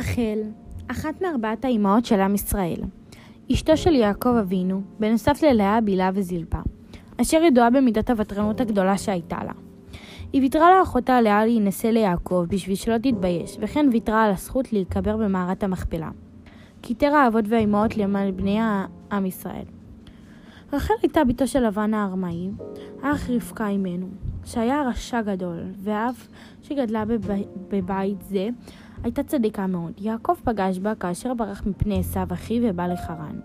רחל, אחת מארבעת האימהות של עם ישראל, אשתו של יעקב אבינו, בנוסף ללאה, בילה וזלפה, אשר ידועה במידת הוותרנות הגדולה שהייתה לה. היא ויתרה לאחותה לאה להינשא ליעקב בשביל שלא תתבייש, וכן ויתרה על הזכות להיקבר במערת המכפלה. כיתר האבות והאימהות למען בני עם ישראל. רחל הייתה בתו של לבן הארמאי, אח רבקה אימנו, שהיה רשע גדול, ואף שגדלה בבית זה, הייתה צדיקה מאוד. יעקב פגש בה כאשר ברח מפני עשיו אחיו ובא לחרן.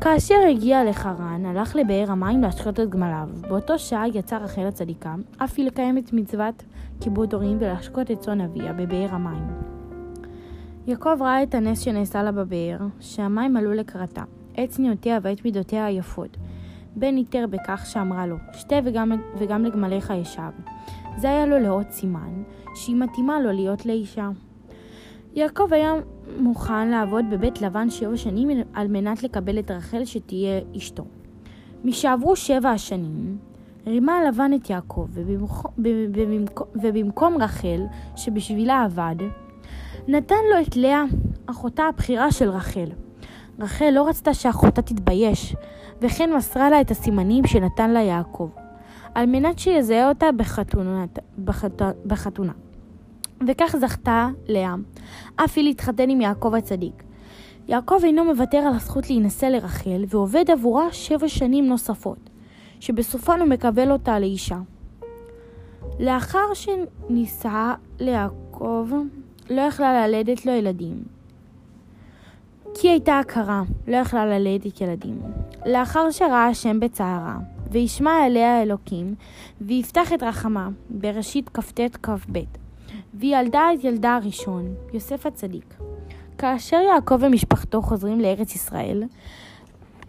כאשר הגיע לחרן, הלך לבאר המים להשקות את גמליו. באותו שעה יצאה רחל הצדיקה, אף היא לקיים את מצוות כיבוד הורים ולהשקות את צאן אביה בבאר המים. יעקב ראה את הנס שנעשה לה בבאר, שהמים עלו לקראתה, את צניעותיה ואת מידותיה היפות. בן היתר בכך שאמרה לו, שתה וגם, וגם לגמליך ישב. זה היה לו לאות סימן, שהיא מתאימה לו להיות לאישה. יעקב היה מוכן לעבוד בבית לבן שבע שנים על מנת לקבל את רחל שתהיה אשתו. משעברו שבע השנים, רימה לבן את יעקב, ובמקום רחל, שבשבילה עבד, נתן לו את לאה, אחותה הבכירה של רחל. רחל לא רצתה שאחותה תתבייש, וכן מסרה לה את הסימנים שנתן לה יעקב, על מנת שיזהה אותה בחתונה. בחתונה. וכך זכתה לאה, אף היא להתחתן עם יעקב הצדיק. יעקב אינו מוותר על הזכות להינשא לרחל, ועובד עבורה שבע שנים נוספות, שבסופן הוא מקבל אותה לאישה. לאחר שנישאה ליעקב, לא יכלה ללדת לו ילדים. כי הייתה עקרה, לא יכלה ללדת ילדים. לאחר שראה השם בצערה, וישמע אליה האלוקים, ויפתח את רחמה, בראשית כ"ט כ"ב. והיא ילדה את ילדה הראשון, יוסף הצדיק. כאשר יעקב ומשפחתו חוזרים לארץ ישראל,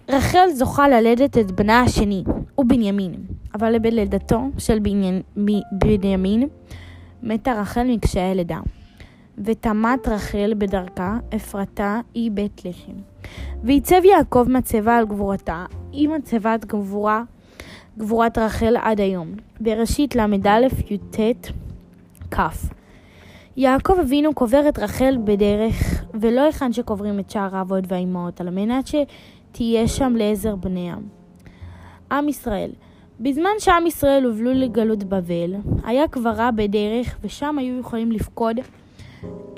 רחל זוכה ללדת את בנה השני, הוא בנימין, אבל בלידתו של בנימין מתה רחל מקשיי לידה. ותמת רחל בדרכה, אפרתה היא בית לחם. ועיצב יעקב מצבה על גבורתה, היא מצבת גבורה, גבורת רחל עד היום. בראשית ל"א י"ט כ'. יעקב אבינו קובר את רחל בדרך, ולא היכן שקוברים את שאר האבות והאימהות, על מנת שתהיה שם לעזר בניה. עם ישראל בזמן שעם ישראל הובלו לגלות בבל, היה קברה בדרך, ושם היו יכולים לפקוד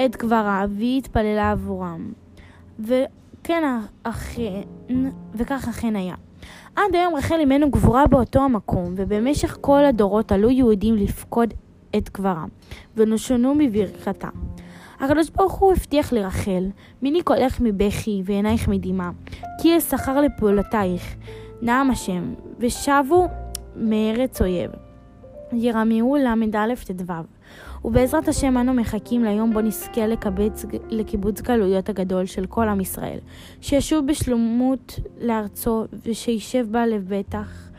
את קברה, והיא התפללה עבורם. וכן אכן, וכך אכן היה. עד היום רחל אימנו גבורה באותו המקום, ובמשך כל הדורות עלו יהודים לפקוד את קברם, ונושנו מברכתה. הקדוש ברוך הוא הבטיח לרחל, מיני קולך מבכי ועינייך מדמעה, כי אשכר לפעולתייך, נעם השם, ושבו מארץ אויב. ירמיהו ל"א ט"ו ובעזרת השם אנו מחכים ליום בו נזכה לקבץ, לקיבוץ גלויות הגדול של כל עם ישראל, שישוב בשלמות לארצו ושישב בה לבטח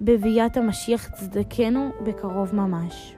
בביאת המשיח צדקנו בקרוב ממש.